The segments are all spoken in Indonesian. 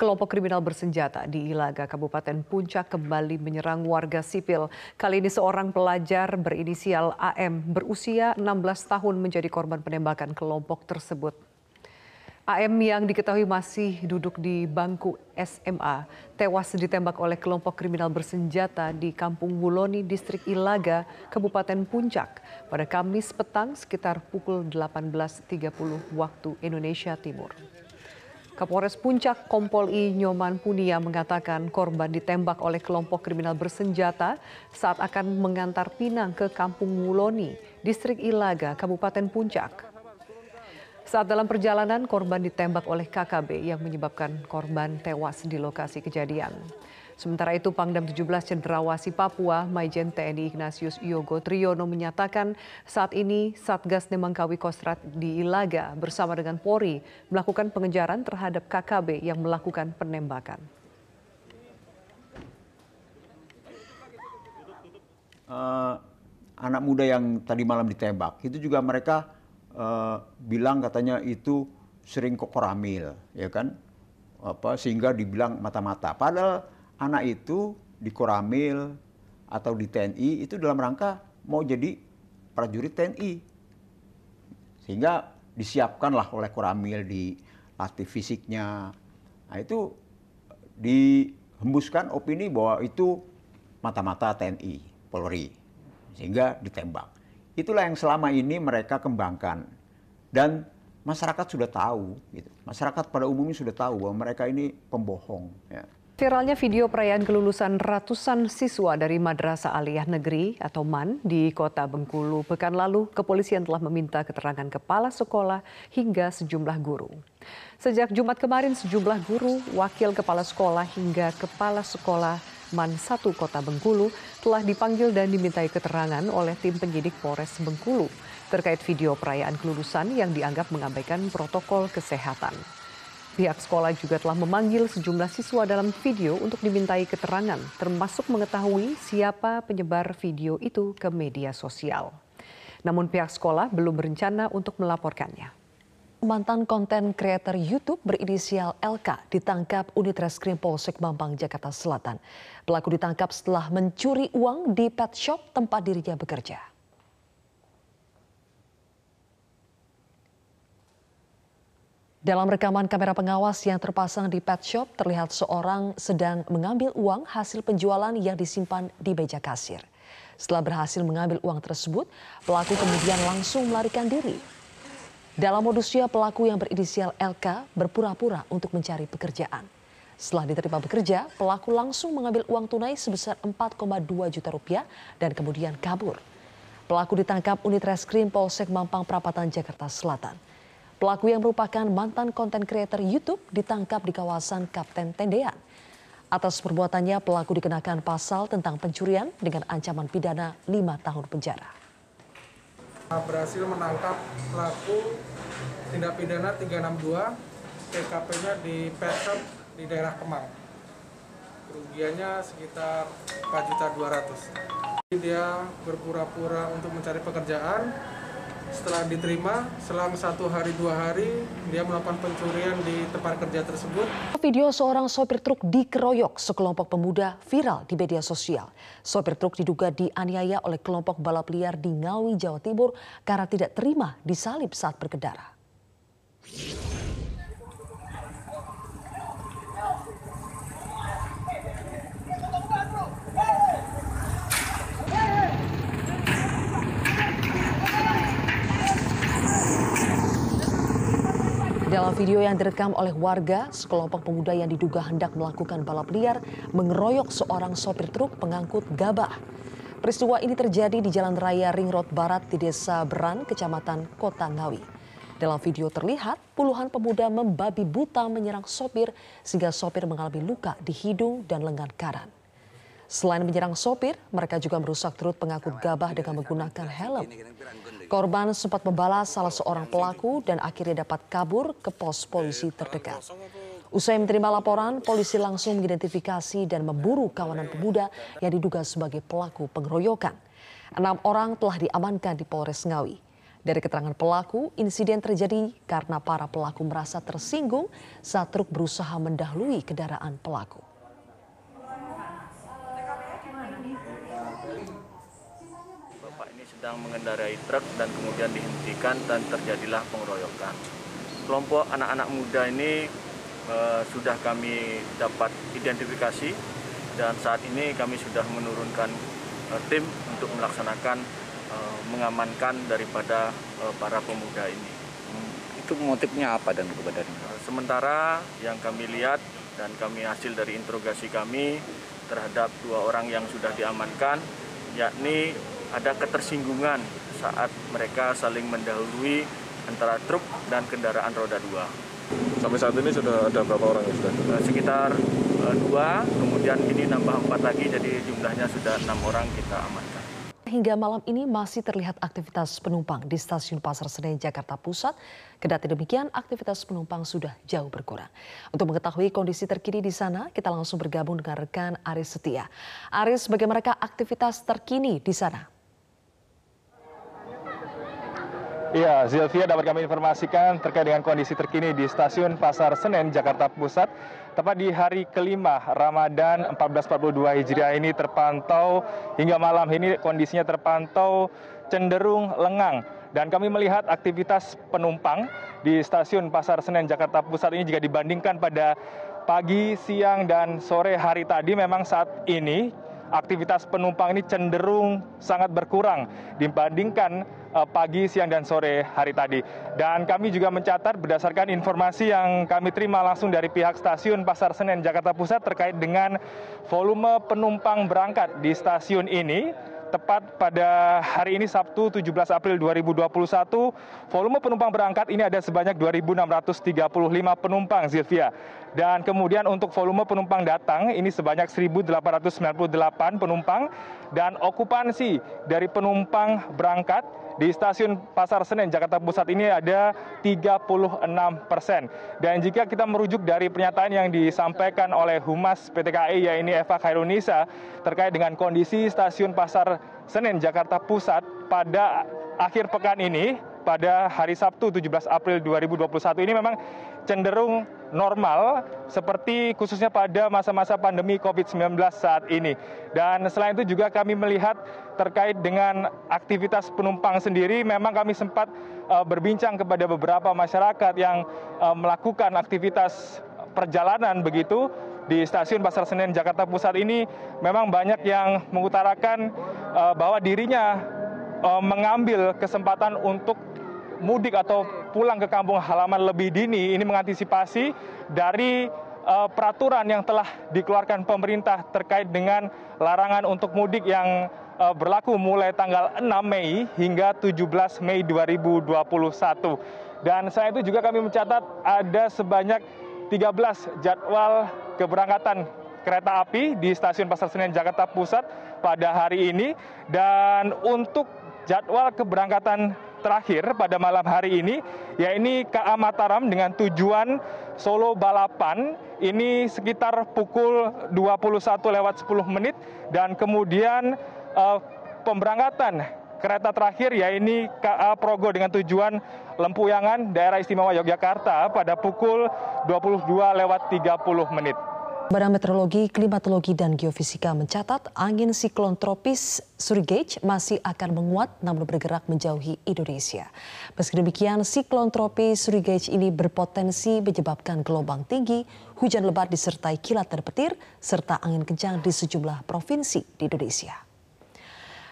Kelompok kriminal bersenjata di Ilaga, Kabupaten Puncak kembali menyerang warga sipil. Kali ini seorang pelajar berinisial AM berusia 16 tahun menjadi korban penembakan kelompok tersebut. AM yang diketahui masih duduk di bangku SMA tewas ditembak oleh kelompok kriminal bersenjata di Kampung Wuloni, Distrik Ilaga, Kabupaten Puncak pada Kamis petang sekitar pukul 18.30 waktu Indonesia Timur. Kapolres Puncak Kompol I Nyoman Punia mengatakan korban ditembak oleh kelompok kriminal bersenjata saat akan mengantar Pinang ke Kampung Wuloni, Distrik Ilaga, Kabupaten Puncak. Saat dalam perjalanan, korban ditembak oleh KKB yang menyebabkan korban tewas di lokasi kejadian. Sementara itu Pangdam 17 Cendrawasi Papua, Maijen TNI Ignatius Yogo Triyono menyatakan saat ini Satgas Nemangkawi Kostrat di Ilaga bersama dengan Polri melakukan pengejaran terhadap KKB yang melakukan penembakan. Uh, anak muda yang tadi malam ditembak itu juga mereka uh, bilang katanya itu sering koramil ya kan apa sehingga dibilang mata-mata padahal anak itu di Koramil atau di TNI itu dalam rangka mau jadi prajurit TNI. Sehingga disiapkanlah oleh Koramil di latih fisiknya. Nah itu dihembuskan opini bahwa itu mata-mata TNI, Polri. Sehingga ditembak. Itulah yang selama ini mereka kembangkan. Dan masyarakat sudah tahu, gitu. masyarakat pada umumnya sudah tahu bahwa mereka ini pembohong. Ya. Viralnya video perayaan kelulusan ratusan siswa dari Madrasah Aliyah Negeri atau MAN di kota Bengkulu. Pekan lalu, kepolisian telah meminta keterangan kepala sekolah hingga sejumlah guru. Sejak Jumat kemarin, sejumlah guru, wakil kepala sekolah hingga kepala sekolah MAN 1 Kota Bengkulu telah dipanggil dan dimintai keterangan oleh tim penyidik Polres Bengkulu terkait video perayaan kelulusan yang dianggap mengabaikan protokol kesehatan. Pihak sekolah juga telah memanggil sejumlah siswa dalam video untuk dimintai keterangan, termasuk mengetahui siapa penyebar video itu ke media sosial. Namun pihak sekolah belum berencana untuk melaporkannya. Mantan konten kreator YouTube berinisial LK ditangkap unit reskrim Polsek Mampang, Jakarta Selatan. Pelaku ditangkap setelah mencuri uang di pet shop tempat dirinya bekerja. Dalam rekaman kamera pengawas yang terpasang di pet shop, terlihat seorang sedang mengambil uang hasil penjualan yang disimpan di meja kasir. Setelah berhasil mengambil uang tersebut, pelaku kemudian langsung melarikan diri. Dalam modusnya, pelaku yang berinisial LK berpura-pura untuk mencari pekerjaan. Setelah diterima bekerja, pelaku langsung mengambil uang tunai sebesar 4,2 juta rupiah dan kemudian kabur. Pelaku ditangkap unit reskrim Polsek Mampang Perapatan, Jakarta Selatan. Pelaku yang merupakan mantan konten kreator YouTube ditangkap di kawasan Kapten Tendean. Atas perbuatannya, pelaku dikenakan pasal tentang pencurian dengan ancaman pidana 5 tahun penjara. Berhasil menangkap pelaku tindak pidana 362, TKP-nya di pet shop di daerah Kemang. Kerugiannya sekitar 4.200. Dia berpura-pura untuk mencari pekerjaan, setelah diterima, selang satu hari dua hari, dia melakukan pencurian di tempat kerja tersebut. Video seorang sopir truk dikeroyok sekelompok pemuda viral di media sosial. Sopir truk diduga dianiaya oleh kelompok balap liar di Ngawi, Jawa Timur karena tidak terima disalip saat berkendara. Dalam video yang direkam oleh warga, sekelompok pemuda yang diduga hendak melakukan balap liar mengeroyok seorang sopir truk pengangkut gabah. Peristiwa ini terjadi di Jalan Raya Ring Road Barat di Desa Beran, Kecamatan Kota Ngawi. Dalam video terlihat puluhan pemuda membabi buta menyerang sopir sehingga sopir mengalami luka di hidung dan lengan kanan. Selain menyerang sopir, mereka juga merusak truk pengangkut gabah dengan menggunakan helm. Korban sempat membalas salah seorang pelaku dan akhirnya dapat kabur ke pos polisi terdekat. Usai menerima laporan, polisi langsung mengidentifikasi dan memburu kawanan pemuda yang diduga sebagai pelaku pengeroyokan. Enam orang telah diamankan di Polres Ngawi. Dari keterangan pelaku, insiden terjadi karena para pelaku merasa tersinggung saat truk berusaha mendahului kendaraan pelaku. Bapak ini sedang mengendarai truk dan kemudian dihentikan dan terjadilah pengeroyokan. Kelompok anak-anak muda ini uh, sudah kami dapat identifikasi dan saat ini kami sudah menurunkan uh, tim untuk melaksanakan uh, mengamankan daripada uh, para pemuda ini. Hmm, itu motifnya apa dan kebenaran? Uh, sementara yang kami lihat dan kami hasil dari interogasi kami terhadap dua orang yang sudah diamankan, yakni ada ketersinggungan saat mereka saling mendahului antara truk dan kendaraan roda dua. Sampai saat ini sudah ada berapa orang yang sudah? Sekitar uh, dua, kemudian ini nambah empat lagi, jadi jumlahnya sudah enam orang kita amankan. Hingga malam ini masih terlihat aktivitas penumpang di stasiun Pasar Senen Jakarta Pusat. Kedati demikian, aktivitas penumpang sudah jauh berkurang. Untuk mengetahui kondisi terkini di sana, kita langsung bergabung dengan rekan Aris Setia. Aris, bagaimana aktivitas terkini di sana? Iya, Zilvia dapat kami informasikan terkait dengan kondisi terkini di stasiun Pasar Senen, Jakarta Pusat. Tepat di hari kelima Ramadan 1442 Hijriah ini terpantau hingga malam ini kondisinya terpantau cenderung lengang. Dan kami melihat aktivitas penumpang di stasiun Pasar Senen, Jakarta Pusat ini jika dibandingkan pada pagi, siang, dan sore hari tadi memang saat ini aktivitas penumpang ini cenderung sangat berkurang dibandingkan pagi, siang, dan sore hari tadi. Dan kami juga mencatat berdasarkan informasi yang kami terima langsung dari pihak stasiun Pasar Senen Jakarta Pusat terkait dengan volume penumpang berangkat di stasiun ini tepat pada hari ini Sabtu 17 April 2021 volume penumpang berangkat ini ada sebanyak 2.635 penumpang Zilvia dan kemudian untuk volume penumpang datang ini sebanyak 1.898 penumpang dan okupansi dari penumpang berangkat di stasiun Pasar Senen Jakarta Pusat ini ada 36 persen. Dan jika kita merujuk dari pernyataan yang disampaikan oleh Humas PT KAI yaitu Eva Khairunisa terkait dengan kondisi stasiun Pasar Senen Jakarta Pusat pada akhir pekan ini pada hari Sabtu 17 April 2021 ini memang cenderung normal seperti khususnya pada masa-masa pandemi COVID-19 saat ini. Dan selain itu juga kami melihat terkait dengan aktivitas penumpang sendiri memang kami sempat uh, berbincang kepada beberapa masyarakat yang uh, melakukan aktivitas perjalanan begitu di stasiun Pasar Senen Jakarta Pusat ini memang banyak yang mengutarakan uh, bahwa dirinya uh, mengambil kesempatan untuk mudik atau pulang ke kampung halaman lebih dini ini mengantisipasi dari uh, peraturan yang telah dikeluarkan pemerintah terkait dengan larangan untuk mudik yang berlaku mulai tanggal 6 Mei hingga 17 Mei 2021. Dan selain itu juga kami mencatat ada sebanyak 13 jadwal keberangkatan kereta api di stasiun Pasar Senen Jakarta Pusat pada hari ini dan untuk jadwal keberangkatan terakhir pada malam hari ini yaitu KA Mataram dengan tujuan Solo Balapan ini sekitar pukul 21 lewat 10 menit dan kemudian uh, pemberangkatan kereta terakhir yaitu KA Progo dengan tujuan Lempuyangan daerah istimewa Yogyakarta pada pukul 22 lewat 30 menit. Badan Meteorologi, Klimatologi, dan Geofisika mencatat angin siklon tropis Surigage masih akan menguat namun bergerak menjauhi Indonesia. Meski demikian, siklon tropis Surigage ini berpotensi menyebabkan gelombang tinggi, hujan lebat disertai kilat dan petir, serta angin kencang di sejumlah provinsi di Indonesia.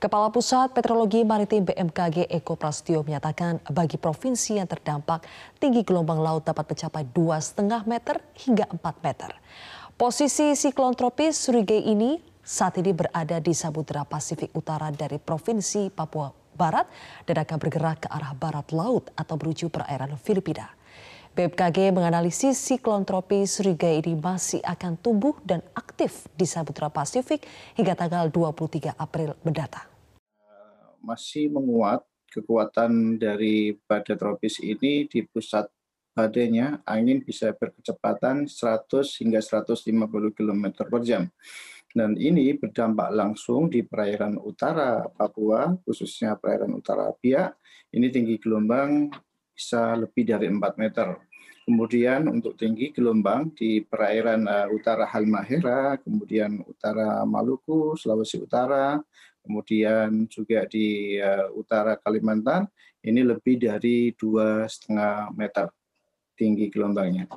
Kepala Pusat Petrologi Maritim BMKG Eko Prastio menyatakan bagi provinsi yang terdampak, tinggi gelombang laut dapat mencapai 2,5 meter hingga 4 meter. Posisi siklon tropis Surige ini saat ini berada di Samudera Pasifik Utara dari Provinsi Papua Barat dan akan bergerak ke arah barat laut atau menuju perairan Filipina. BMKG menganalisis siklon tropis Surige ini masih akan tumbuh dan aktif di Samudera Pasifik hingga tanggal 23 April mendatang. Masih menguat kekuatan dari badai tropis ini di pusat badainya angin bisa berkecepatan 100 hingga 150 km per jam. Dan ini berdampak langsung di perairan utara Papua, khususnya perairan utara Biak. Ini tinggi gelombang bisa lebih dari 4 meter. Kemudian untuk tinggi gelombang di perairan uh, utara Halmahera, kemudian utara Maluku, Sulawesi Utara, kemudian juga di uh, utara Kalimantan, ini lebih dari dua setengah meter tinggi gelombangnya.